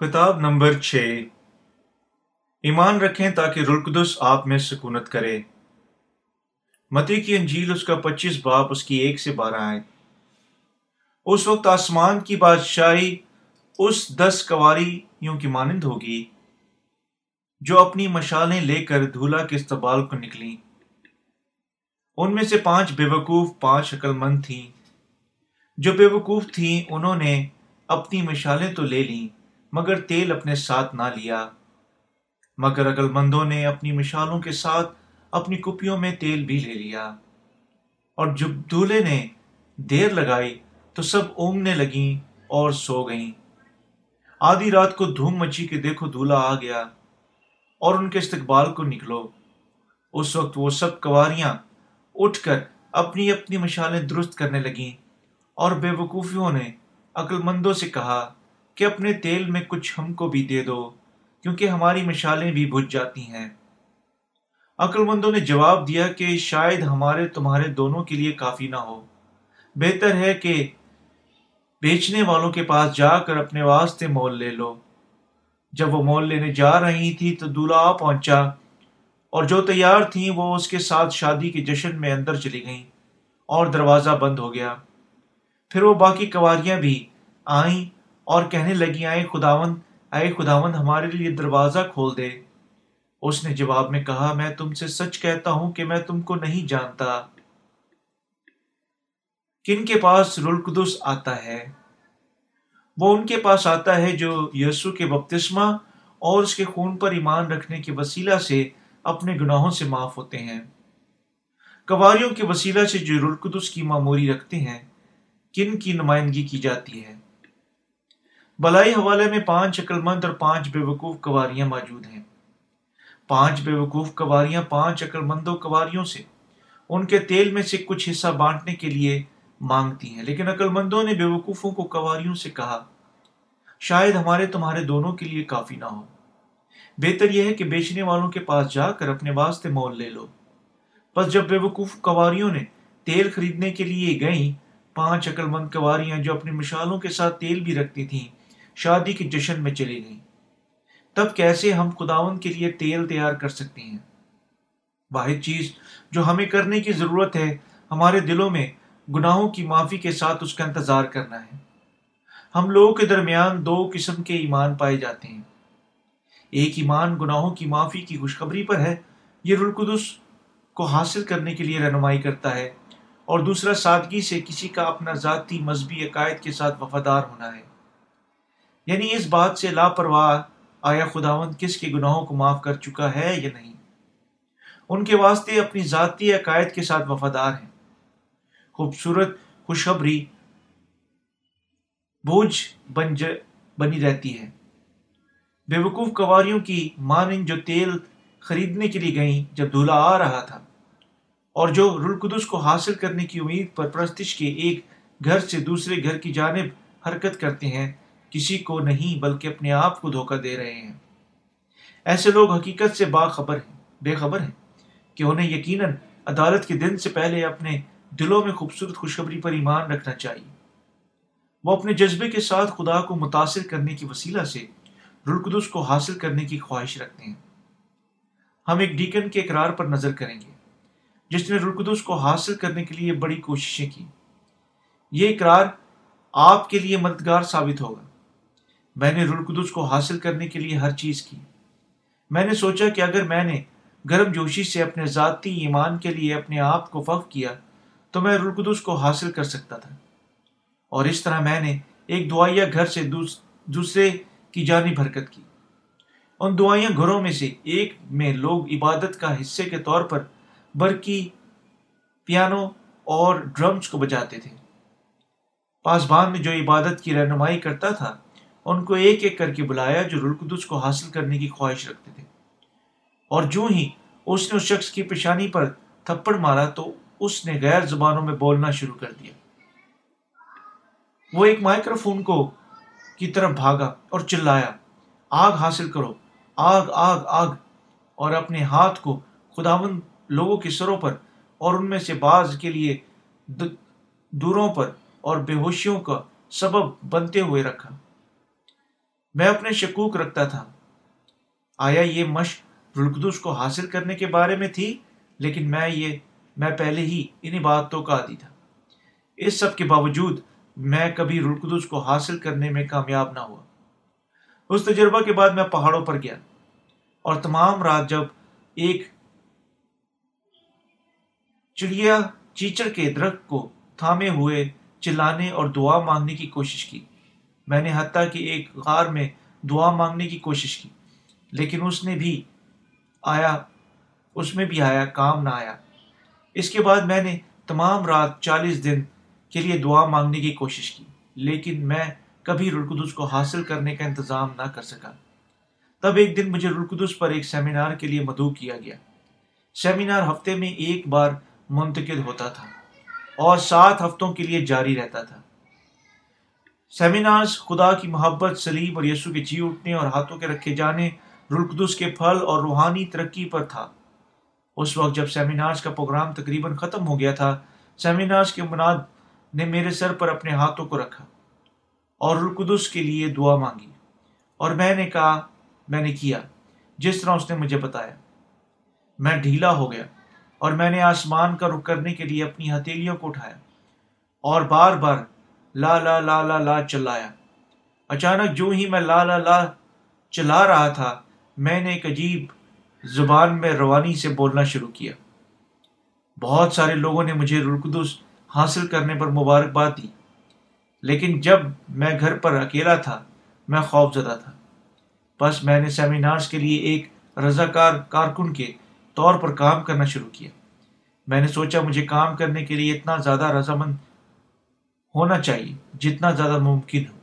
خطاب نمبر چھ۔ ایمان رکھیں تاکہ رلقدس آپ میں سکونت کرے۔ متی کی انجیل اس کا پچیس باپ، اس کی ایک سے بارہ آئے۔ اس وقت آسمان کی بادشاہی اس دس کواریوں کی مانند ہوگی، جو اپنی مشالیں لے کر دھولا کے استبال کو نکلیں۔ ان میں سے پانچ بے وقوف، پانچ عقل مند تھیں۔ جو بے وقوف تھیں، انہوں نے اپنی مشالیں تو لے لیں۔ مگر تیل اپنے ساتھ نہ لیا۔ مگر عقل مندوں نے اپنی مشالوں کے ساتھ اپنی کپیوں میں تیل بھی لے لیا۔ اور جب دولہے نے دیر لگائی تو سب اونگنے لگیں اور سو گئیں۔ آدھی رات کو دھوم مچی کے دیکھو دولہا آ گیا اور ان کے استقبال کو نکلو۔ اس وقت وہ سب کواریاں اٹھ کر اپنی اپنی مشالیں درست کرنے لگیں اور بے وقوفیوں نے عقل مندوں سے کہا کہ اپنے تیل میں کچھ ہم کو بھی دے دو، کیونکہ ہماری مشالیں بھی بجھ جاتی ہیں۔ عقل مندوں نے جواب دیا کہ شاید ہمارے تمہارے دونوں کے لیے کافی نہ ہو۔ بہتر ہے کہ بیچنے والوں کے پاس جا کر اپنے واسطے مول لے لو۔ جب وہ مول لینے جا رہی تھی تو دلہا آ پہنچا اور جو تیار تھیں وہ اس کے ساتھ شادی کے جشن میں اندر چلی گئیں اور دروازہ بند ہو گیا۔ پھر وہ باقی کواریاں بھی آئیں۔ اور کہنے لگی، آئے خداون آئے خداون ہمارے لیے دروازہ کھول دے۔ اس نے جواب میں کہا، میں تم سے سچ کہتا ہوں کہ میں تم کو نہیں جانتا۔ کن کے پاس رلقدس آتا ہے؟ وہ ان کے پاس آتا ہے جو یسو کے بپتسمہ اور اس کے خون پر ایمان رکھنے کے وسیلہ سے اپنے گناہوں سے معاف ہوتے ہیں۔ کواریوں کے وسیلہ سے جو رلقدس کی معموری رکھتے ہیں، کن کی نمائندگی کی جاتی ہے؟ بلائی حوالے میں پانچ عقل مند اور پانچ بے وقوف کواریاں موجود ہیں۔ پانچ بے وقوف کواریاں پانچ عقل مندوں کواریوں سے ان کے تیل میں سے کچھ حصہ بانٹنے کے لیے مانگتی ہیں۔ لیکن عقل مندوں نے بے وقوفوں کو کواریوں سے کہا، شاید ہمارے تمہارے دونوں کے لیے کافی نہ ہو۔ بہتر یہ ہے کہ بیچنے والوں کے پاس جا کر اپنے واسطے مول لے لو۔ بس جب بے وقوف کواریوں نے تیل خریدنے کے لیے گئیں، پانچ عقل مند کواریاں جو اپنی مشالوں کے ساتھ تیل بھی رکھتی تھیں شادی کے جشن میں چلی گئیں۔ تب کیسے ہم خداون کے لیے تیل تیار کر سکتے ہیں؟ واحد چیز جو ہمیں کرنے کی ضرورت ہے، ہمارے دلوں میں گناہوں کی معافی کے ساتھ اس کا انتظار کرنا ہے۔ ہم لوگوں کے درمیان دو قسم کے ایمان پائے جاتے ہیں۔ ایک ایمان گناہوں کی معافی کی خوشخبری پر ہے، یہ رلقدس کو حاصل کرنے کے لیے رہنمائی کرتا ہے، اور دوسرا سادگی سے کسی کا اپنا ذاتی مذہبی عقائد کے ساتھ وفادار ہونا ہے۔ یعنی اس بات سے لاپرواہ آیا خداون کس کے گناہوں کو معاف کر چکا ہے یا نہیں؟ ان کے واسطے اپنی ذاتی عقائد کے ساتھ وفادار ہیں۔ خوبصورت خوشخبری بوجھ بن ج... بنی رہتی ہے۔ بے وقوف کواریوں کی مانند جو تیل خریدنے کے لیے گئیں جب دھولا آ رہا تھا، اور جو رلقدس کو حاصل کرنے کی امید پر پرستش کے ایک گھر سے دوسرے گھر کی جانب حرکت کرتے ہیں کسی کو نہیں، بلکہ اپنے آپ کو دھوکہ دے رہے ہیں۔ ایسے لوگ حقیقت سے باخبر ہیں، بے خبر ہیں، کہ انہیں یقیناً عدالت کے دن سے پہلے اپنے دلوں میں خوبصورت خوشخبری پر ایمان رکھنا چاہیے۔ وہ اپنے جذبے کے ساتھ خدا کو متاثر کرنے کی وسیلہ سے رلقدس کو حاصل کرنے کی خواہش رکھتے ہیں۔ ہم ایک ڈیکن کے اقرار پر نظر کریں گے، جس نے رلقدس کو حاصل کرنے کے لیے بڑی کوششیں کی۔ یہ اقرار آپ کے لیے مددگار ثابت ہوگا۔ میں نے رلقدس کو حاصل کرنے کے لیے ہر چیز کی۔ میں نے سوچا کہ اگر میں نے گرم جوشی سے اپنے ذاتی ایمان کے لیے اپنے آپ کو فف کیا، تو میں رلقدس کو حاصل کر سکتا تھا۔ اور اس طرح میں نے ایک دعائیا گھر سے دوسرے کی جانب حرکت کی۔ ان دعائیاں گھروں میں سے ایک میں لوگ عبادت کا حصے کے طور پر برقی، پیانو اور ڈرمز کو بجاتے تھے۔ پاسبان میں جو عبادت کی رہنمائی کرتا تھا ان کو ایک ایک کر کے بلایا جو رلقدس کو حاصل کرنے کی خواہش رکھتے تھے۔ اور جو ہی اس نے اس شخص کی پیشانی پر تھپڑ مارا تو اس نے غیر زبانوں میں بولنا شروع کر دیا۔ وہ ایک مائکرو فون کو کی طرف بھاگا اور چلایا۔ آگ حاصل کرو۔ آگ آگ آگ۔ اور اپنے ہاتھ کو خداون لوگوں کے سروں پر اور ان میں سے بعض کے لیے دوروں پر اور بے ہوشیوں کا سبب بنتے ہوئے رکھا۔ میں اپنے شکوک رکھتا تھا۔ آیا یہ مشق رلقدس کو حاصل کرنے کے بارے میں تھی، لیکن میں یہ، میں پہلے ہی انہیں باتوں کا عادی تھا۔ اس سب کے باوجود میں کبھی رلقدس کو حاصل کرنے میں کامیاب نہ ہوا۔ اس تجربہ کے بعد میں پہاڑوں پر گیا اور تمام رات جب ایک چڑیا چیچڑ کے درخت کو تھامے ہوئے چلانے اور دعا مانگنے کی کوشش کی۔ میں نے حتیٰ کہ ایک غار میں دعا مانگنے کی کوشش کی، لیکن اس نے بھی آیا، اس میں بھی آیا، کام نہ آیا۔ اس کے بعد میں نے تمام رات چالیس دن کے لیے دعا مانگنے کی کوشش کی، لیکن میں کبھی رلقدس کو حاصل کرنے کا انتظام نہ کر سکا۔ تب ایک دن مجھے رلقدس پر ایک سیمینار کے لیے مدعو کیا گیا۔ سیمینار ہفتے میں ایک بار منتقل ہوتا تھا اور سات ہفتوں کے لیے جاری رہتا تھا۔ سیمینارز، خدا کی محبت سلیم اور یسو کے جی اٹھنے اور ہاتھوں کے رکھے جانے رلقدس کے پھل اور روحانی ترقی پر تھا۔ اس وقت جب سیمینارز کا پروگرام تقریباً ختم ہو گیا تھا، سیمینارز کے مناد نے میرے سر پر اپنے ہاتھوں کو رکھا اور رلقدس کے لیے دعا مانگی اور میں نے کہا، میں نے کیا، جس طرح اس نے مجھے بتایا۔ میں ڈھیلا ہو گیا اور میں نے آسمان کا رخ کرنے کے لیے اپنی ہتھیلیوں کو اٹھایا اور بار بار لا لا لا لا لا چلایا۔ اچانک جو ہی میں لا لا لا چلا رہا تھا، میں نے ایک عجیب زبان میں روانی سے بولنا شروع کیا۔ بہت سارے لوگوں نے مجھے رلقدس حاصل کرنے پر مبارکباد دی۔ لیکن جب میں گھر پر اکیلا تھا، میں خوف زدہ تھا۔ بس میں نے سیمینارز کے لیے ایک رضاکار کارکن کے طور پر کام کرنا شروع کیا۔ میں نے سوچا مجھے کام کرنے کے لیے اتنا زیادہ رضامند ہونا چاہیے، جتنا زیادہ ممکن ہو۔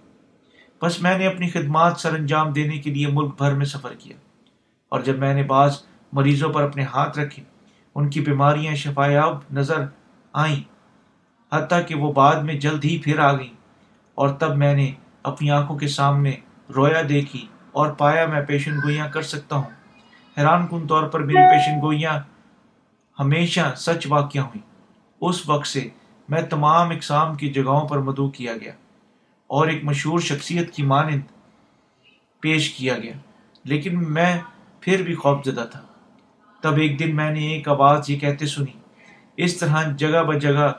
بس میں نے اپنی خدمات سر انجام دینے کے لیے ملک بھر میں سفر کیا۔ اور جب میں نے بعض مریضوں پر اپنے ہاتھ رکھے، ان کی بیماریاں شفایاب نظر آئیں، حتیٰ کہ وہ بعد میں جلد ہی پھر آ گئیں۔ اور تب میں نے اپنی آنکھوں کے سامنے رویا، دیکھی اور پایا میں پیشن گوئیاں کر سکتا ہوں۔ حیران کن طور پر میری پیشن گوئیاں ہمیشہ سچ واقع ہوئیں۔ اس وقت سے میں تمام اقسام کی جگہوں پر مدعو کیا گیا اور ایک مشہور شخصیت کی مانند پیش کیا گیا، لیکن میں پھر بھی خوف زدہ تھا۔ تب ایک دن میں نے ایک آواز یہ کہتے سنی، اس طرح جگہ ب جگہ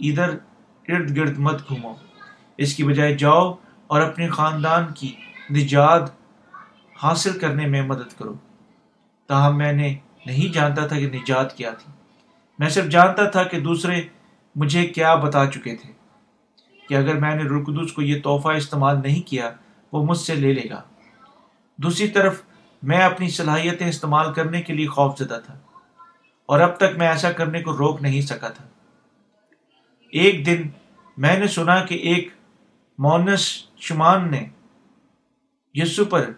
ادھر ارد گرد مت گھومو۔ اس کی بجائے جاؤ اور اپنے خاندان کی نجات حاصل کرنے میں مدد کرو۔ تاہم میں نے نہیں جانتا تھا کہ نجات کیا تھی۔ میں صرف جانتا تھا کہ دوسرے مجھے کیا بتا چکے تھے کہ اگر میں نے رلقدس کو یہ تحفہ استعمال نہیں کیا، وہ مجھ سے لے لے گا۔ دوسری طرف، میں اپنی صلاحیتیں استعمال کرنے کے لیے خوف زدہ تھا اور اب تک میں ایسا کرنے کو روک نہیں سکا تھا۔ ایک دن میں نے سنا کہ ایک مونس شمان نے یسو پر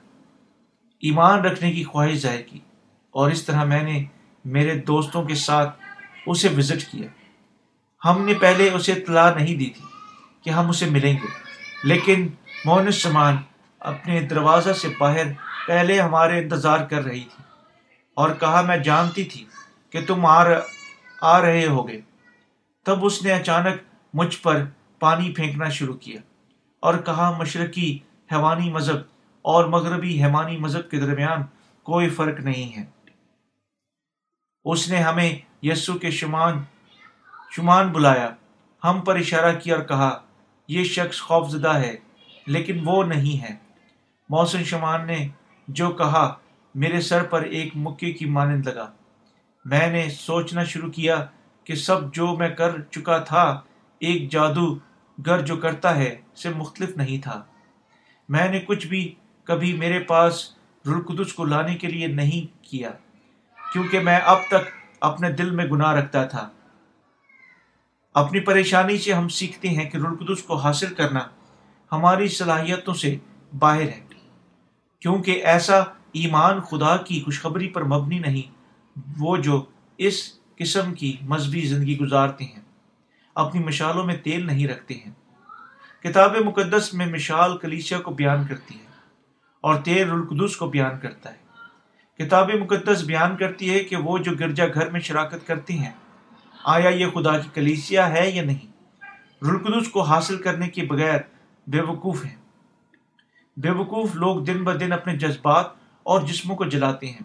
ایمان رکھنے کی خواہش ظاہر کی اور اس طرح میں نے میرے دوستوں کے ساتھ اسے وزٹ کیا۔ ہم نے پہلے اسے اطلاع نہیں دی تھی کہ ہم اسے ملیں گے۔ لیکن مونس سمان اپنے دروازہ سے باہر پہلے ہمارے انتظار کر رہی تھی اور کہا، میں جانتی تھی کہ تم آ آ رہے ہوگے۔ تب اس نے اچانک مجھ پر پانی پھینکنا شروع کیا اور کہا، مشرقی حیوانی مذہب اور مغربی حیوانی مذہب کے درمیان کوئی فرق نہیں ہے۔ اس نے ہمیں یسو کے شمان شمان بلایا۔ ہم پر اشارہ کیا اور کہا، یہ شخص خوف زدہ ہے، لیکن وہ نہیں ہے۔ موسم شمان نے جو کہا، میرے سر پر ایک مکے کی مانند لگا۔ میں نے سوچنا شروع کیا کہ سب جو میں کر چکا تھا، ایک جادو گر جو کرتا ہے سے مختلف نہیں تھا۔ میں نے کچھ بھی کبھی میرے پاس رلقدس کو لانے کے لیے نہیں کیا، کیونکہ میں اب تک اپنے دل میں گناہ رکھتا تھا۔ اپنی پریشانی سے ہم سیکھتے ہیں کہ رلقدس کو حاصل کرنا ہماری صلاحیتوں سے باہر ہے۔ کیونکہ ایسا ایمان خدا کی خوشخبری پر مبنی نہیں، وہ جو اس قسم کی مذہبی زندگی گزارتے ہیں، اپنی مشالوں میں تیل نہیں رکھتے ہیں۔ کتاب مقدس میں مشال کلیسیا کو بیان کرتی ہے اور تیل رلقدس کو بیان کرتا ہے۔ کتاب مقدس بیان کرتی ہے کہ وہ جو گرجا گھر میں شراکت کرتی ہیں آیا یہ خدا کی کلیسیا ہے یا نہیں؟ رلقدس کو حاصل کرنے کے بغیر بے وقوف ہیں۔ بے وقوف لوگ دن ب دن اپنے جذبات اور جسموں کو جلاتے ہیں۔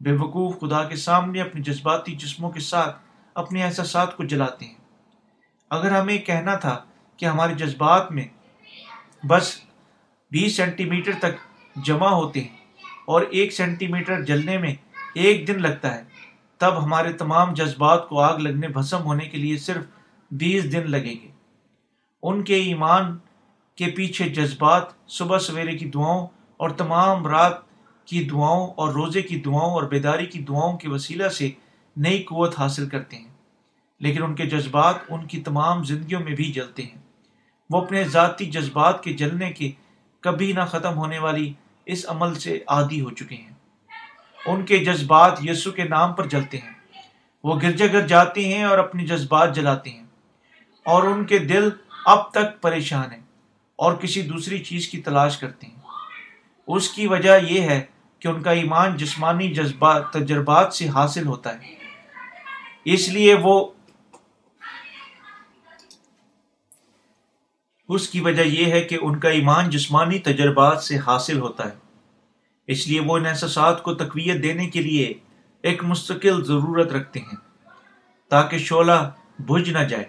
بے وقوف خدا کے سامنے اپنے جذباتی جسموں کے ساتھ اپنے احساسات کو جلاتے ہیں۔ اگر ہمیں کہنا تھا کہ ہمارے جذبات میں بس بیس سینٹی میٹر تک جمع ہوتے ہیں اور ایک سینٹی میٹر جلنے میں ایک دن لگتا ہے تب ہمارے تمام جذبات کو آگ لگنے، بھسم ہونے کے لیے صرف بیس دن لگیں گے۔ ان کے ایمان کے پیچھے جذبات، صبح سویرے کی دعاؤں اور تمام رات کی دعاؤں اور روزے کی دعاؤں اور بیداری کی دعاؤں کے وسیلہ سے نئی قوت حاصل کرتے ہیں۔ لیکن ان کے جذبات ان کی تمام زندگیوں میں بھی جلتے ہیں۔ وہ اپنے ذاتی جذبات کے جلنے کے کبھی نہ ختم ہونے والی اس عمل سے عادی ہو چکے ہیں۔ ان کے جذبات یسو کے نام پر جلتے ہیں۔ وہ گرجا گھر جاتے ہیں اور اپنے جذبات جلاتے ہیں۔ اور ان کے دل اب تک پریشان ہیں اور کسی دوسری چیز کی تلاش کرتے ہیں۔ اس کی وجہ یہ ہے کہ ان کا ایمان جسمانی جذبات تجربات سے حاصل ہوتا ہے۔ اس لیے وہ اس کی وجہ یہ ہے کہ ان کا ایمان جسمانی تجربات سے حاصل ہوتا ہے۔ اس لیے وہ ان احساسات کو تقویت دینے کے لیے ایک مستقل ضرورت رکھتے ہیں تاکہ شعلہ بجھ نہ جائے۔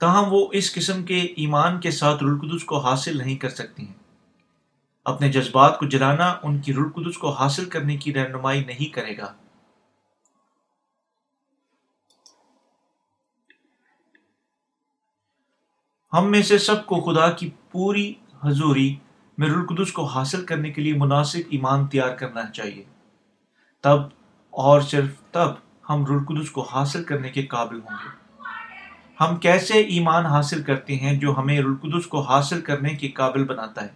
تاہم وہ اس قسم کے ایمان کے ساتھ رلقدس کو حاصل نہیں کر سکتی ہیں۔ اپنے جذبات کو جلانا ان کی رلقدس کو حاصل کرنے کی رہنمائی نہیں کرے گا۔ ہم میں سے سب کو خدا کی پوری حضوری میں رلقدس کو حاصل کرنے کے لیے مناسب ایمان تیار کرنا چاہیے۔ تب اور صرف تب ہم رلقدس کو حاصل کرنے کے قابل ہوں گے۔ ہم کیسے ایمان حاصل کرتے ہیں جو ہمیں رلقدس کو حاصل کرنے کے قابل بناتا ہے؟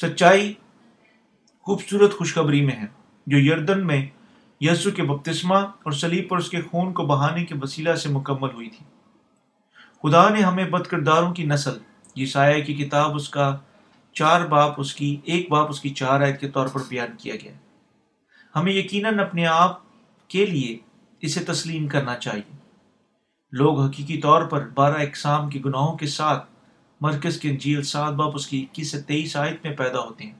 سچائی خوبصورت خوشخبری میں ہے، جو یردن میں یسو کے بپتسمہ اور سلیب پر اس کے خون کو بہانے کے وسیلہ سے مکمل ہوئی تھی۔ خدا نے ہمیں بد کرداروں کی نسل جسایہ کی کتاب اس کا چار باپ اس کی، ایک باپ اس کی چار عید کے طور پر بیان کیا گیا۔ ہمیں یقیناً اپنے آپ کے لیے اسے تسلیم کرنا چاہیے۔ لوگ حقیقی طور پر بارہ اقسام کے گناہوں کے ساتھ مرکز کے انجیل سات باپ اس کی، اکیس سے تیئیس آیت میں پیدا ہوتے ہیں۔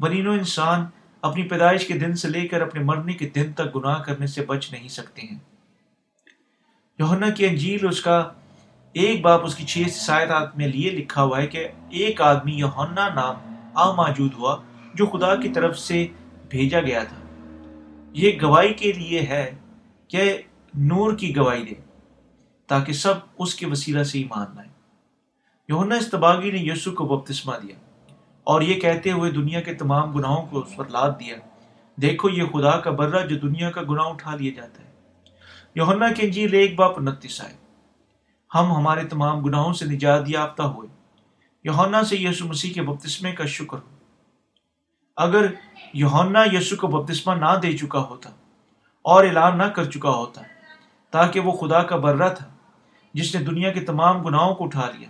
بنین و انسان اپنی پیدائش کے دن سے لے کر اپنے مرنے کے دن تک گناہ کرنے سے بچ نہیں سکتے ہیں۔ یوہنا کی انجیل اس کا ایک باپ اس کی چھ سائدات میں لیے لکھا ہوا ہے کہ ایک آدمی یوہنا نام آ موجود ہوا جو خدا کی طرف سے بھیجا گیا تھا۔ یہ گواہی کے لیے ہے کہ نور کی گواہی دے تاکہ سب اس کے وسیلہ سے ایمان لائیں۔ یوہنا استباغی نے یسو کو بپتسمہ دیا اور یہ کہتے ہوئے دنیا کے تمام گناہوں کو اس پر لاد دیا۔ دیکھو، یہ خدا کا برہ جو دنیا کا گناہ اٹھا لیا جاتا ہے۔ یوہنا کی انجیل ایک باپ انتیس آئے ہم ہمارے تمام گناہوں سے نجات یافتہ ہوئے۔ یوہنا سے یسو مسیح کے بپتسمے کا شکر ہو۔ اگر یوہنا یسو کو بپتسمہ نہ دے چکا ہوتا اور اعلان نہ کر چکا ہوتا تاکہ وہ خدا کا برہ تھا جس نے دنیا کے تمام گناہوں کو اٹھا لیا،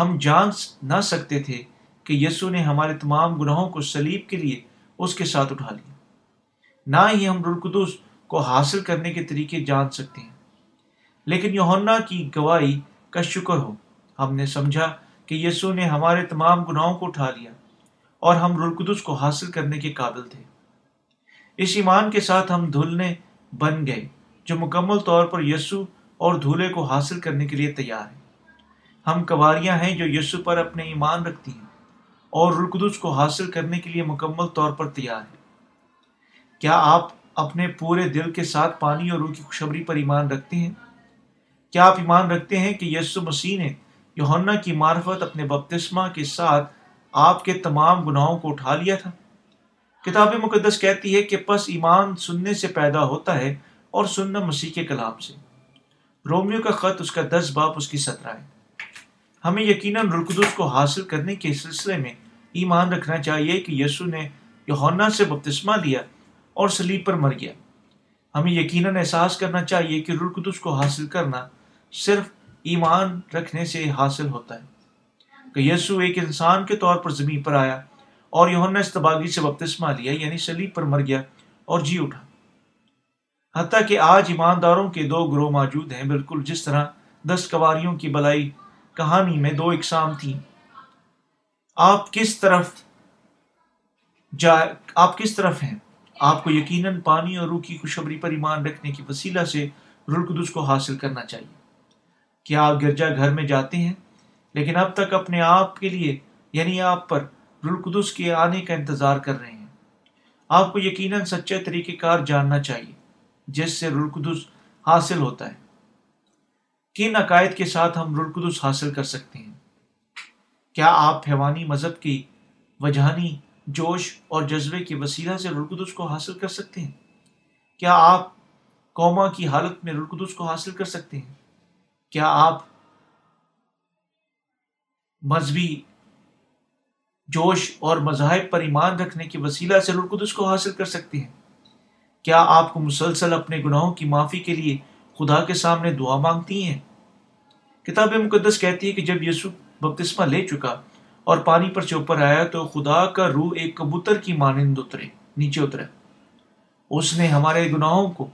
ہم جان نہ سکتے تھے کہ یسو نے ہمارے تمام گناہوں کو سلیب کے لیے اس کے ساتھ اٹھا لیا۔ نہ ہی ہم رلقدس کو حاصل کرنے کے طریقے جان سکتے ہیں۔ لیکن یوہنا کی گواہی کا شکر ہو۔ ہم نے سمجھا کہ یسو نے ہمارے تمام گناہوں کو اٹھا لیا اور ہم رلقدس کو حاصل کرنے کے قابل تھے۔ اس ایمان کے ساتھ ہم دھلنے بن گئے، جو مکمل طور پر یسو اور دھولے کو حاصل کرنے کے لیے تیار ہے۔ ہم کواریاں ہیں جو یسو پر اپنے ایمان رکھتی ہیں اور رلقدس کو حاصل کرنے کے لیے مکمل طور پر تیار ہیں۔ کیا آپ اپنے پورے دل کے ساتھ پانی اور روح کی خوشبری پر ایمان رکھتے ہیں؟ کیا آپ ایمان رکھتے ہیں کہ یسو مسیح نے یوہنا کی معرفت اپنے بپتسمہ کے ساتھ آپ کے تمام گناہوں کو اٹھا لیا تھا؟ کتاب مقدس کہتی ہے کہ پس ایمان سننے سے پیدا ہوتا ہے اور سننا مسیح کے کلام سے۔ رومیو کا خط اس کا دس باپ اس کی سترہ ہے۔ ہمیں یقیناً رلقدس کو حاصل کرنے کے سلسلے میں ایمان رکھنا چاہیے کہ یسو نے یوہنا سے بپتسمہ لیا اور سلیب پر مر گیا۔ ہمیں یقیناً احساس کرنا چاہیے کہ رلقدس کو حاصل کرنا صرف ایمان رکھنے سے حاصل ہوتا ہے۔ کہ یسو ایک انسان کے طور پر زمین پر آیا اور یوہنا استباغی سے بپتسمہ لیا یعنی سلیب پر مر گیا اور جی اٹھا۔ حتیٰ کہ آج ایمانداروں کے دو گروہ موجود ہیں، بالکل جس طرح دس کواریوں کی بلائی کہانی میں دو اقسام تھیں۔ آپ کس طرف جا، آپ کس طرف ہیں؟ آپ کو یقیناً پانی اور روح کی خوشبری پر ایمان رکھنے کی وسیلہ سے رلقدس کو حاصل کرنا چاہیے۔ کیا آپ گرجا گھر میں جاتے ہیں؟ لیکن اب تک اپنے آپ کے لیے یعنی آپ پر رلقدس کے آنے کا انتظار کر رہے ہیں۔ آپ کو یقیناً سچا طریقہ کار جاننا چاہیے، جس سے رلقدس حاصل ہوتا ہے۔ کن عقائد کے ساتھ ہم رلقدس حاصل کر سکتے ہیں؟ کیا آپ حیوانی مذہب کی وجہانی، جوش اور جذبے کے وسیلہ سے رلقدس کو حاصل کر سکتے ہیں؟ کیا آپ قوما کی حالت میں رلقدس کو حاصل کر سکتے ہیں؟ کیا آپ مذہبی جوش اور مذاہب پر ایمان رکھنے کے وسیلہ سے رلقدس کو حاصل کر سکتے ہیں؟ کیا آپ کو مسلسل اپنے گناہوں کی معافی کے لیے خدا کے سامنے دعا مانگتی ہیں؟ کتاب مقدس کہتی ہے کہ جب یسو بپتسمہ لے چکا اور پانی پر سے اوپر آیا تو خدا کا روح ایک کبوتر کی مانند اترے، نیچے اترے اس نے ہمارے گناہوں کو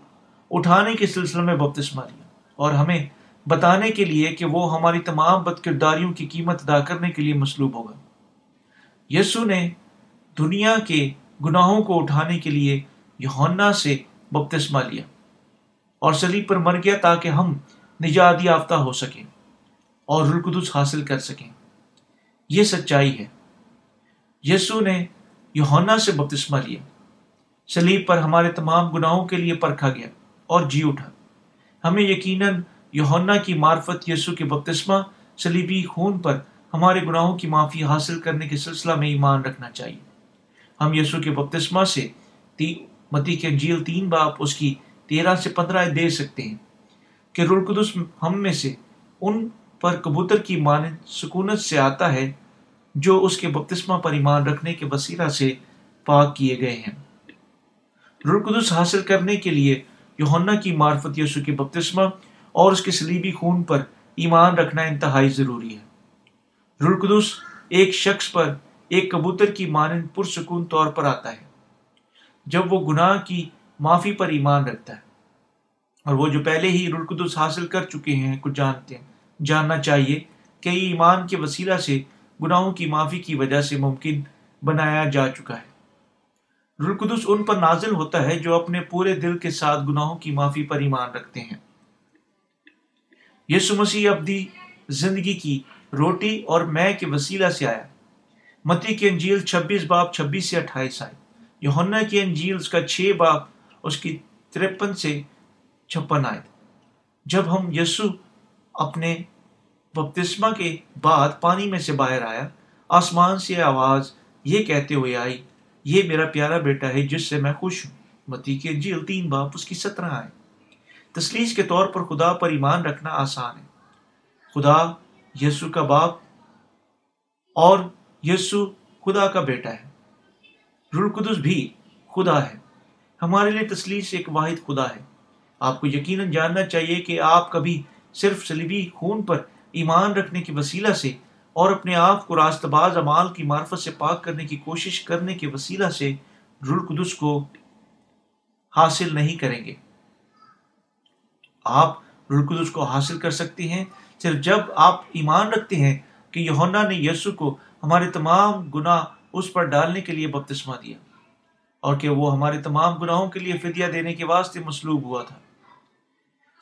اٹھانے کے سلسلے میں بپتسمہ لیا اور ہمیں بتانے کے لیے کہ وہ ہماری تمام بد کرداریوں کی قیمت ادا کرنے کے لیے مسلوب ہوگا۔ یسو نے دنیا کے گناہوں کو اٹھانے کے لیے یونا سے بپتسمہ لیا اور سلیب پر مر گیا تاکہ ہم نجات یافتہ ہو سکیں اور رلقدس حاصل کر سکیں۔ یہ سچائی ہے۔ یسو نے یونا سے بپتسمہ لیا۔ سلیب پر ہمارے تمام گناہوں کے لیے پرکھا گیا اور جی اٹھا۔ ہمیں یقیناً یونا کی معرفت یسو کے بپتسمہ سلیبی خون پر ہمارے گناہوں کی معافی حاصل کرنے کے سلسلہ میں ایمان رکھنا چاہیے۔ ہم یسو کے بپتسمہ سے متی کے انجیل تین باپ، اس کی تیرہ سے پندرہ دے سکتے ہیں کہ رلقدس ہم میں سے ان پر کبوتر کی مانند سکونت سے آتا ہے جو اس کے بپتسمہ پر ایمان رکھنے کے وسیلہ سے پاک کیے گئے ہیں۔ رلقدس حاصل کرنے کے لیے یوہنا کی معرفت یسو کے بپتسمہ اور اس کے سلیبی خون پر ایمان رکھنا انتہائی ضروری ہے۔ رلقدس ایک شخص پر ایک کبوتر کی مانند پرسکون طور پر آتا ہے، جب وہ گناہ کی معافی پر ایمان رکھتا ہے۔ اور وہ جو پہلے ہی رلقدس حاصل کر چکے ہیں کچھ جانتے ہیں۔ جاننا چاہیے کہ یہ ایمان کے وسیلہ سے گناہوں کی معافی کی وجہ سے ممکن بنایا جا چکا ہے۔ رلقدس ان پر نازل ہوتا ہے جو اپنے پورے دل کے ساتھ گناہوں کی معافی پر ایمان رکھتے ہیں۔ یسو مسیح ابدی زندگی کی روٹی اور میں کے وسیلہ سے آیا۔ متی کی انجیل چھبیس باپ چھبیس سے اٹھائیس آئے۔ یوہنا کی انجیل اس کا چھ باپ اس کی ترپن سے چھپن آئے۔ جب ہم یسو اپنے بپتسمہ کے بعد پانی میں سے باہر آیا، آسمان سے آواز یہ کہتے ہوئے آئی، یہ میرا پیارا بیٹا ہے جس سے میں خوش ہوں۔ متی کی انجیل تین باپ اس کی سترہ آئے۔ تسلیس کے طور پر خدا پر ایمان رکھنا آسان ہے۔ خدا یسو کا باپ اور یسو خدا کا بیٹا ہے۔ رلقدس بھی خدا ہے۔ ہمارے لیے تسلیس ایک واحد خدا ہے۔ آپ کو یقیناً جاننا چاہیے کہ آپ کبھی صرف سلیبی خون پر ایمان رکھنے کے وسیلہ سے اور اپنے آپ کو راست باز امال کی معرفت سے پاک کرنے کی کوشش کرنے کے وسیلہ سے رلقدس کو حاصل نہیں کریں گے۔ آپ رلقدس کو حاصل کر سکتے ہیں۔ صرف جب آپ ایمان رکھتے ہیں کہ یونا نے یسو کو ہمارے تمام گناہ اس پر ڈالنے کے لیے بپتسمہ دیا اور کہ وہ ہمارے تمام گناہوں کے لیے فدیہ دینے کے واسطے مصلوب ہوا تھا۔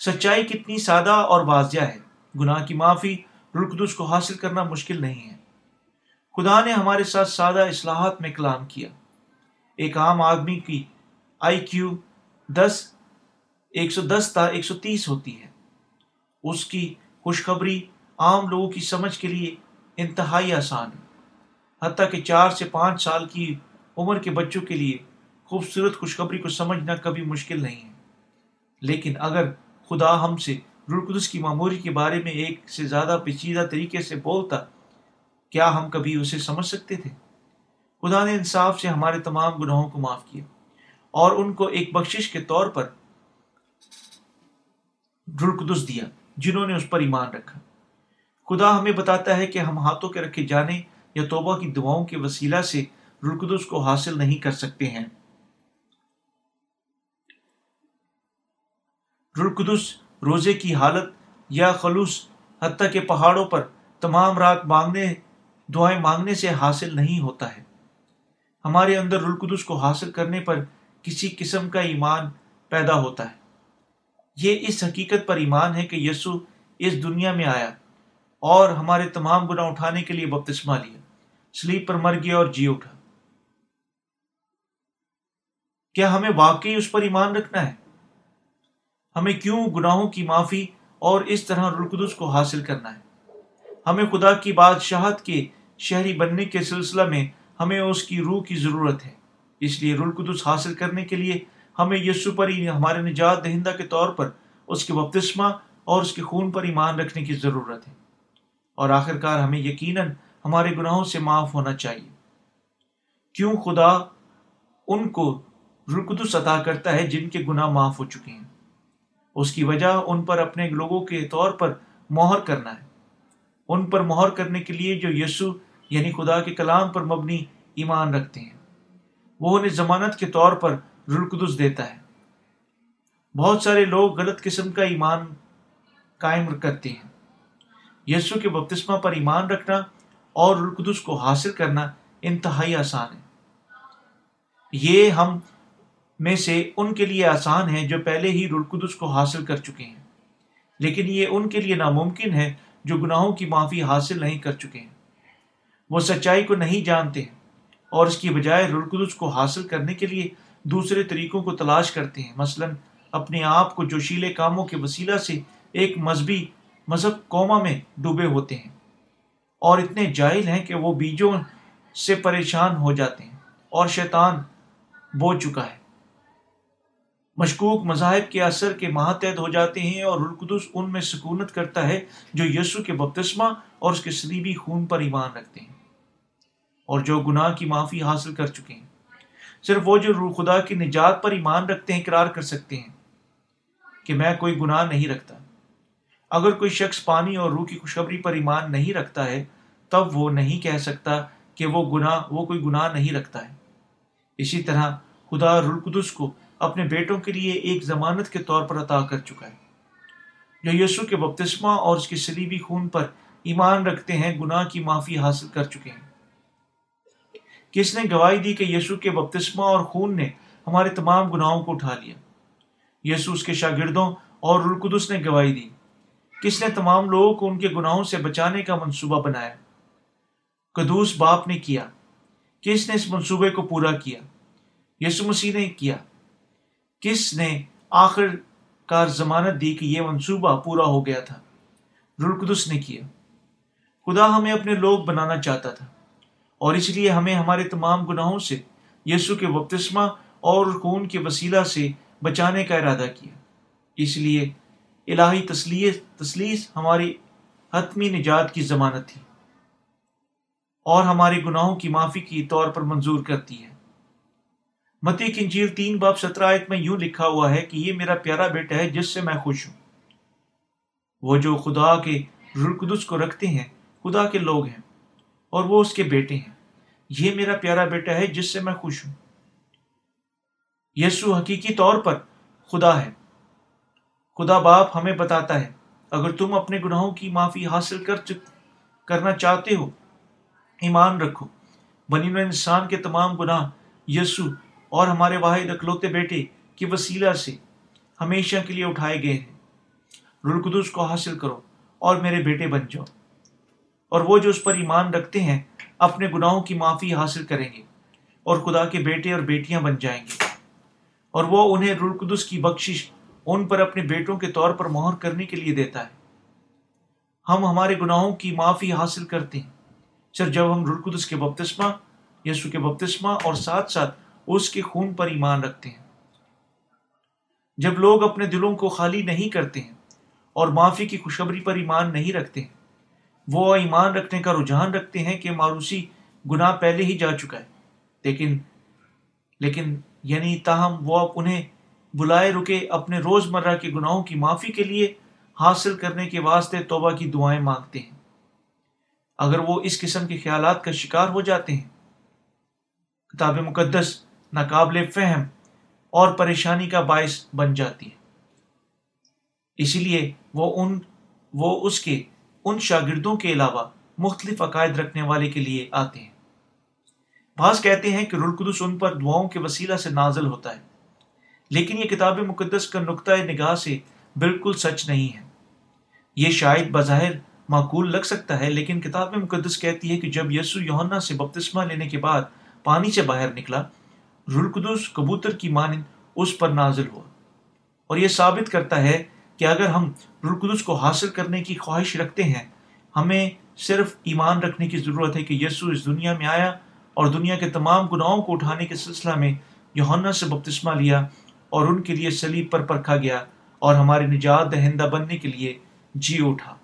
سچائی کتنی سادہ اور واضح ہے۔ گناہ کی معافی رلقدس کو حاصل کرنا مشکل نہیں ہے۔ خدا نے ہمارے ساتھ سادہ اصلاحات میں کلام کیا۔ ایک عام آدمی کی آئی کیو دس ایک سو دس تا ایک سو تیس ہوتی ہے۔ اس کی خوشخبری عام لوگوں کی سمجھ کے لیے انتہائی آسان ہے۔ حتیٰ کہ چار سے پانچ سال کی عمر کے بچوں کے لیے خوبصورت خوشخبری کو سمجھنا کبھی مشکل نہیں ہے۔ لیکن اگر خدا ہم سے رلقدس کی معموری کے بارے میں ایک سے زیادہ پیچیدہ طریقے سے بولتا، کیا ہم کبھی اسے سمجھ سکتے تھے؟ خدا نے انصاف سے ہمارے تمام گناہوں کو معاف کیا اور ان کو ایک بخشش کے طور پر رلقدس دیا، جنہوں نے اس پر ایمان رکھا۔ خدا ہمیں بتاتا ہے کہ ہم ہاتھوں کے رکھے جانے یا توبہ کی دعاؤں کے وسیلہ سے رلقدس کو حاصل نہیں کر سکتے ہیں۔ رلقدس روزے کی حالت یا خلوص حتیٰ کہ پہاڑوں پر تمام رات مانگنے، دعائیں مانگنے سے حاصل نہیں ہوتا ہے۔ ہمارے اندر رلقدس کو حاصل کرنے پر کسی قسم کا ایمان پیدا ہوتا ہے۔ یہ اس حقیقت پر ایمان ہے کہ یسو اس دنیا میں آیا اور ہمارے تمام گناہ اٹھانے کے لیے بپتسمہ لیا۔ سلیپ پر مر گیا اور جی اٹھا۔ کیا ہمیں واقعی اس پر ایمان رکھنا ہے؟ ہمیں کیوں گناہوں کی معافی اور اس طرح رلقدس کو حاصل کرنا ہے؟ ہمیں خدا کی بادشاہت کے شہری بننے کے سلسلہ میں ہمیں اس کی روح کی ضرورت ہے، اس لیے رلقدس حاصل کرنے کے لیے ہمیں یسو پر ہی ہمارے نجات دہندہ کے طور پر اس کے بپتسمہ اور اس کے خون پر ایمان رکھنے کی ضرورت ہے۔ اور آخر کار ہمیں یقیناً ہمارے گناہوں سے معاف ہونا چاہیے۔ کیوں خدا ان کو رلقدس عطا کرتا ہے جن کے گناہ معاف ہو چکے ہیں؟ اس کی وجہ ان پر اپنے لوگوں کے طور پر مہر کرنا ہے۔ ان پر مہر کرنے کے لیے جو یسو یعنی خدا کے کلام پر مبنی ایمان رکھتے ہیں۔ وہ انہیں ضمانت کے طور پر رلقدس دیتا ہے۔ بہت سارے لوگ غلط قسم کا ایمان قائم کرتے ہیں۔ یسو کے بپتسمہ پر ایمان رکھنا اور رلقدس کو حاصل کرنا انتہائی آسان ہے۔ یہ ہم میں سے ان کے لیے آسان ہے جو پہلے ہی رلقدس کو حاصل کر چکے ہیں۔ لیکن یہ ان کے لیے ناممکن ہے جو گناہوں کی معافی حاصل نہیں کر چکے ہیں۔ وہ سچائی کو نہیں جانتے ہیں اور اس کی بجائے رلقدس کو حاصل کرنے کے لیے دوسرے طریقوں کو تلاش کرتے ہیں۔ مثلا، اپنے آپ کو جوشیلے کاموں کے وسیلہ سے ایک مذہبی مذہب قوما میں ڈوبے ہوتے ہیں۔ اور اتنے جائل ہیں کہ وہ بیجوں سے پریشان ہو جاتے ہیں اور شیطان بو چکا ہے۔ مشکوک مذاہب کے اثر کے ماتحت ہو جاتے ہیں اور القدس ان میں سکونت کرتا ہے جو یسو کے بپتسمہ اور اس کے سلیبی خون پر ایمان رکھتے ہیں اور جو گناہ کی معافی حاصل کر چکے ہیں۔ صرف وہ جو روح خدا کی نجات پر ایمان رکھتے ہیں، اقرار کر سکتے ہیں کہ میں کوئی گناہ نہیں رکھتا۔ اگر کوئی شخص پانی اور روح کی خوشخبری پر ایمان نہیں رکھتا ہے، تب وہ نہیں کہہ سکتا کہ وہ گناہ وہ کوئی گناہ نہیں رکھتا ہے۔ اسی طرح خدا رلقدس کو اپنے بیٹوں کے لیے ایک ضمانت کے طور پر عطا کر چکا ہے۔ جو یسو کے بپتسمہ اور اس کے سلیبی خون پر ایمان رکھتے ہیں، گناہ کی معافی حاصل کر چکے ہیں۔ کس نے گواہی دی کہ یسو کے بپتسمہ اور خون نے ہمارے تمام گناہوں کو اٹھا لیا؟ یسو اس کے شاگردوں اور رلقدس نے گواہی دی۔ کس نے تمام لوگوں کو ان کے گناہوں سے بچانے کا منصوبہ بنایا؟ قدوس باپ نے کیا۔ کس نے اس منصوبے کو پورا کیا؟ یسو مسیح نے کیا۔ کس نے آخر کار ضمانت دی کہ یہ منصوبہ پورا ہو گیا تھا؟ رلقدس نے کیا۔ خدا ہمیں اپنے لوگ بنانا چاہتا تھا۔ اور اس لیے ہمیں ہمارے تمام گناہوں سے یسو کے بپتسمہ اور خون کے وسیلہ سے بچانے کا ارادہ کیا۔ اس لیے الہی تسلیس تسلیس ہماری حتمی نجات کی ضمانت تھی اور ہمارے گناہوں کی معافی کی طور پر منظور کرتی ہے۔ متی کی انجیل تین باب سترہ آیت میں یوں لکھا ہوا ہے کہ یہ میرا پیارا بیٹا ہے جس سے میں خوش ہوں۔ وہ جو خدا کے رلقدس کو رکھتے ہیں، خدا کے لوگ ہیں۔ اور وہ اس کے بیٹے ہیں۔ یہ میرا پیارا بیٹا ہے جس سے میں خوش ہوں۔ یسو حقیقی طور پر خدا ہے۔ خدا باپ ہمیں بتاتا ہے، اگر تم اپنے گناہوں کی معافی حاصل کر چک کرنا چاہتے ہو، ایمان رکھو۔ بنی انسان کے تمام گناہ یسو اور ہمارے واحد اکلوتے بیٹے کی وسیلہ سے ہمیشہ کے لیے اٹھائے گئے ہیں۔ رلقدس کو حاصل کرو اور میرے بیٹے بن جاؤ۔ اور وہ جو اس پر ایمان رکھتے ہیں، اپنے گناہوں کی معافی حاصل کریں گے اور خدا کے بیٹے اور بیٹیاں بن جائیں گے۔ اور وہ انہیں رلقدس کی بخشش ان پر اپنے بیٹوں کے طور پر مہر کرنے کے لیے دیتا ہے۔ ہم ہمارے گناہوں کی معافی حاصل کرتے ہیں۔ صرف جب ہم رلقدس کے بپتسمہ یسو کے بپتسمہ اور ساتھ ساتھ اس کے خون پر ایمان رکھتے ہیں۔ جب لوگ اپنے دلوں کو خالی نہیں کرتے ہیں اور معافی کی خوشخبری پر ایمان نہیں رکھتے ہیں وہ ایمان رکھنے کا رجحان رکھتے ہیں کہ ماروسی گناہ پہلے ہی جا چکا ہے۔ لیکن لیکن یعنی تاہم وہ انہیں بلائے رکے اپنے روز مرہ کے گناہوں کی معافی کے لیے حاصل کرنے کے واسطے توبہ کی دعائیں مانگتے ہیں۔ اگر وہ اس قسم کے خیالات کا شکار ہو جاتے ہیں۔ کتاب مقدس ناقابل فہم اور پریشانی کا باعث بن جاتی ہے۔ اسی لیے وہ ان، وہ اس کے ان شاگردوں کے علاوہ مختلف عقائد رکھنے والے کے لیے آتے ہیں۔ بعض کہتے ہیں کہ رلقدس ان پر دعاؤں کے وسیلہ سے نازل ہوتا ہے، لیکن یہ کتاب مقدس کا نقطۂ نگاہ سے بالکل سچ نہیں ہے۔ یہ شاید بظاہر معقول لگ سکتا ہے، لیکن کتاب مقدس کہتی ہے کہ جب یسو یوہنا سے بپتسمہ لینے کے بعد پانی سے باہر نکلا رلقدس کبوتر کی مانند اس پر نازل ہوا۔ اور یہ ثابت کرتا ہے کہ اگر ہم رلقدس کو حاصل کرنے کی خواہش رکھتے ہیں، ہمیں صرف ایمان رکھنے کی ضرورت ہے کہ یسو اس دنیا میں آیا اور دنیا کے تمام گناہوں کو اٹھانے کے سلسلہ میں یوہنا سے بپتسمہ لیا اور ان کے لیے سلیب پر پرکھا گیا اور ہمارے نجات دہندہ بننے کے لیے جی اٹھا۔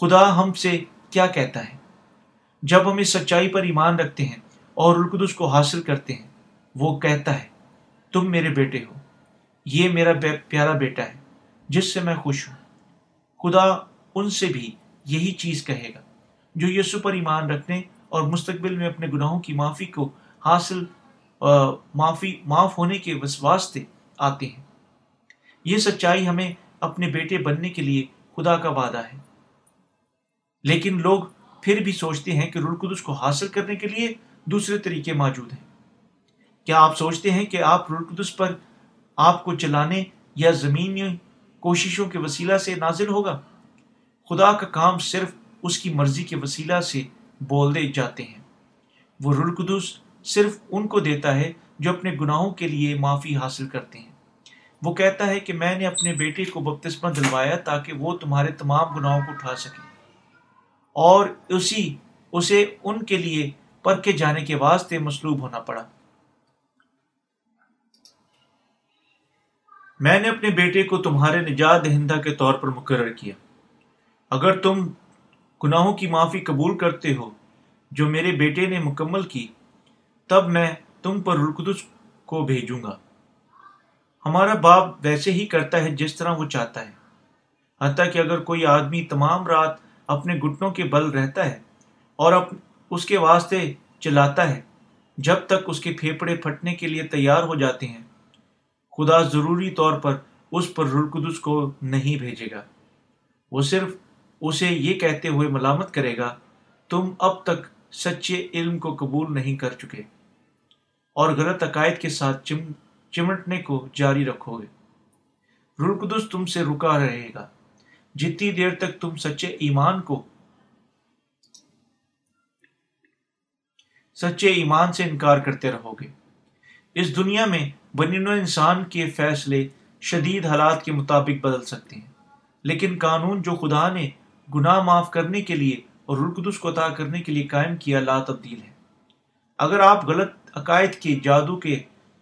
خدا ہم سے کیا کہتا ہے؟ جب ہم اس سچائی پر ایمان رکھتے ہیں اور القدس کو حاصل کرتے ہیں، وہ کہتا ہے، تم میرے بیٹے ہو۔ یہ میرا پیارا بیٹا ہے، جس سے میں خوش ہوں۔ خدا ان سے بھی یہی چیز کہے گا، جو یسو پر ایمان رکھنے اور مستقبل میں اپنے گناہوں کی معافی کو حاصل معافی، معاف ہونے کے واسطے آتے ہیں۔ یہ سچائی ہمیں اپنے بیٹے بننے کے لیے خدا کا وعدہ ہے۔ لیکن لوگ پھر بھی سوچتے ہیں کہ رلقدس کو حاصل کرنے کے لیے دوسرے طریقے موجود ہیں۔ کیا آپ سوچتے ہیں کہ آپ رلقدس پر آپ کو چلانے یا زمینی کوششوں کے وسیلہ سے نازل ہوگا؟ خدا کا کام صرف اس کی مرضی کے وسیلہ سے بول دے جاتے ہیں۔ وہ رلقدس صرف ان کو دیتا ہے جو اپنے گناہوں کے لیے معافی حاصل کرتے ہیں۔ وہ کہتا ہے کہ میں نے اپنے بیٹے کو بپتسمہ دلوایا تاکہ وہ تمہارے تمام گناہوں کو اٹھا سکے۔ اور اسی، اسے ان کے لیے پرکھے جانے کے واسطے مصلوب ہونا پڑا۔ میں نے اپنے بیٹے کو تمہارے نجات دہندہ کے طور پر مقرر کیا۔ اگر تم گناہوں کی معافی قبول کرتے ہو، جو میرے بیٹے نے مکمل کی، تب میں تم پر رقدس کو بھیجوں گا۔ ہمارا باپ ویسے ہی کرتا ہے جس طرح وہ چاہتا ہے۔ حتیٰ کہ اگر کوئی آدمی تمام رات اپنے گھٹنوں کے بل رہتا ہے اور اس کے واسطے چلاتا ہے، جب تک اس کے پھیپڑے پھٹنے کے لیے تیار ہو جاتے ہیں خدا ضروری طور پر اس پر رلقدس کو نہیں بھیجے گا۔ وہ صرف اسے یہ کہتے ہوئے ملامت کرے گا، تم اب تک سچے علم کو قبول نہیں کر چکے اور غلط عقائد کے ساتھ چم، چمٹنے کو جاری رکھو گے۔ رلقدس تم سے رکا رہے گا۔ جتنی دیر تک تم سچے ایمان کو، سچے ایمان سے انکار کرتے رہو گے۔ اس دنیا میں بنین و انسان کے فیصلے شدید حالات کے مطابق بدل سکتے ہیں۔ لیکن قانون جو خدا نے گناہ معاف کرنے کے لیے اور رلقدس کو عطا کرنے کے لیے قائم کیا لا تبدیل ہے۔ اگر آپ غلط عقائد کے جادو کے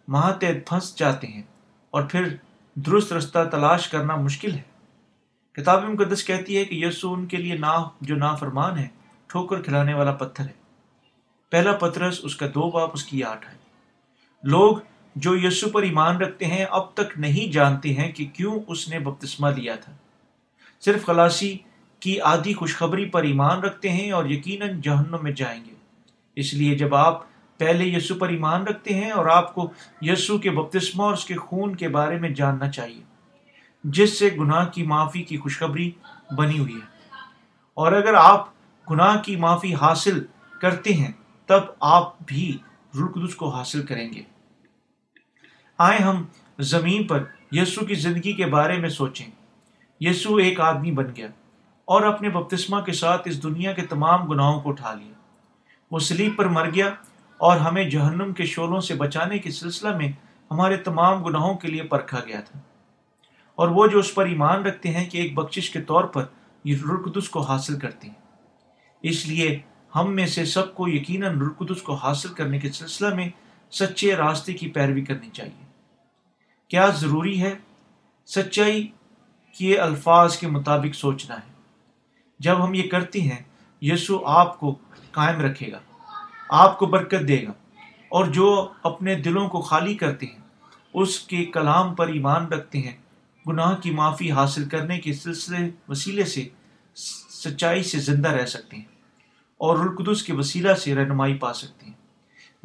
ماتحت پھنس جاتے ہیں اور پھر درست رستہ تلاش کرنا مشکل ہے۔ کتاب مقدس کہتی ہے کہ یسو ان کے لیے نا، جو نا فرمان ہے، ٹھوکر کھلانے والا پتھر ہے۔ پہلا پترس، اس کا دو باپ، اس کی آٹھ ہے۔ لوگ جو یسو پر ایمان رکھتے ہیں، اب تک نہیں جانتے ہیں کہ کیوں اس نے بپتسمہ لیا تھا۔ صرف خلاصی کی آدھی خوشخبری پر ایمان رکھتے ہیں اور یقیناً جہنم میں جائیں گے۔ اس لیے جب آپ پہلے یسو پر ایمان رکھتے ہیں اور آپ کو یسو کے بپتسمہ اور اس کے خون کے بارے میں جاننا چاہیے، جس سے گناہ کی معافی کی خوشخبری بنی ہوئی ہے۔ اور اگر آپ گناہ کی معافی حاصل کرتے ہیں، تب آپ بھی رلقدس کو حاصل کریں گے۔ آئے ہم زمین پر یسو کی زندگی کے بارے میں سوچیں۔ یسو ایک آدمی بن گیا اور اپنے بپتسمہ کے ساتھ اس دنیا کے تمام گناہوں کو اٹھا لیا۔ وہ سلیب پر مر گیا اور ہمیں جہنم کے شولوں سے بچانے کے سلسلہ میں ہمارے تمام گناہوں کے لیے پرکھا گیا تھا۔ اور وہ جو اس پر ایمان رکھتے ہیں کہ ایک بخشش کے طور پر یہ رلقدس کو حاصل کرتے ہیں۔ اس لیے ہم میں سے سب کو یقیناً رلقدس کو حاصل کرنے کے سلسلہ میں سچے راستے کی پیروی کرنی چاہیے۔ کیا ضروری ہے؟ سچائی کے الفاظ کے مطابق سوچنا ہے۔ جب ہم یہ کرتے ہیں یسو آپ کو قائم رکھے گا، آپ کو برکت دے گا، اور جو اپنے دلوں کو خالی کرتے ہیں، اس کے کلام پر ایمان رکھتے ہیں، گناہ کی معافی حاصل کرنے کے سلسلے، وسیلے سے، سچائی سے زندہ رہ سکتے ہیں، اور رلقدس کے وسیلہ سے رہنمائی پا سکتے ہیں۔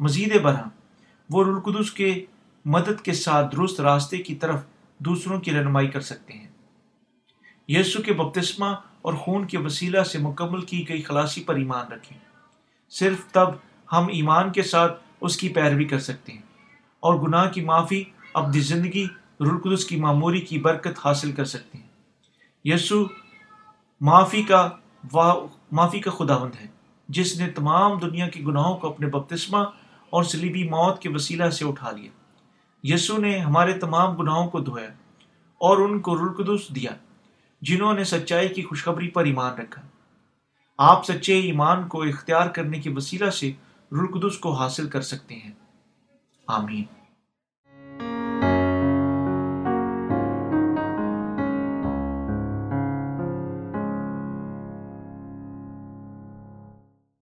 مزید برہم، وہ رلقدس کے مدد کے ساتھ درست راستے کی طرف دوسروں کی رہنمائی کر سکتے ہیں۔ یسو کے بپتسمہ اور خون کے وسیلہ سے مکمل کی گئی خلاصی پر ایمان رکھیں۔ صرف تب ہم ایمان کے ساتھ اس کی پیروی کر سکتے ہیں اور گناہ کی معافی، اپنی زندگی رلقدس کی معموری کی برکت حاصل کر سکتے ہیں۔ یسو معافی کا معافی کا خداوند ہے، جس نے تمام دنیا کے گناہوں کو اپنے بپتسمہ اور سلیبی موت کے وسیلہ سے اٹھا لیا۔ یسو نے ہمارے تمام گناہوں کو دھویا اور ان کو رلقدس دیا، جنہوں نے سچائی کی خوشخبری پر ایمان رکھا۔ آپ سچے ایمان کو اختیار کرنے کے وسیلہ سے رلقدس کو حاصل کر سکتے ہیں۔ آمین۔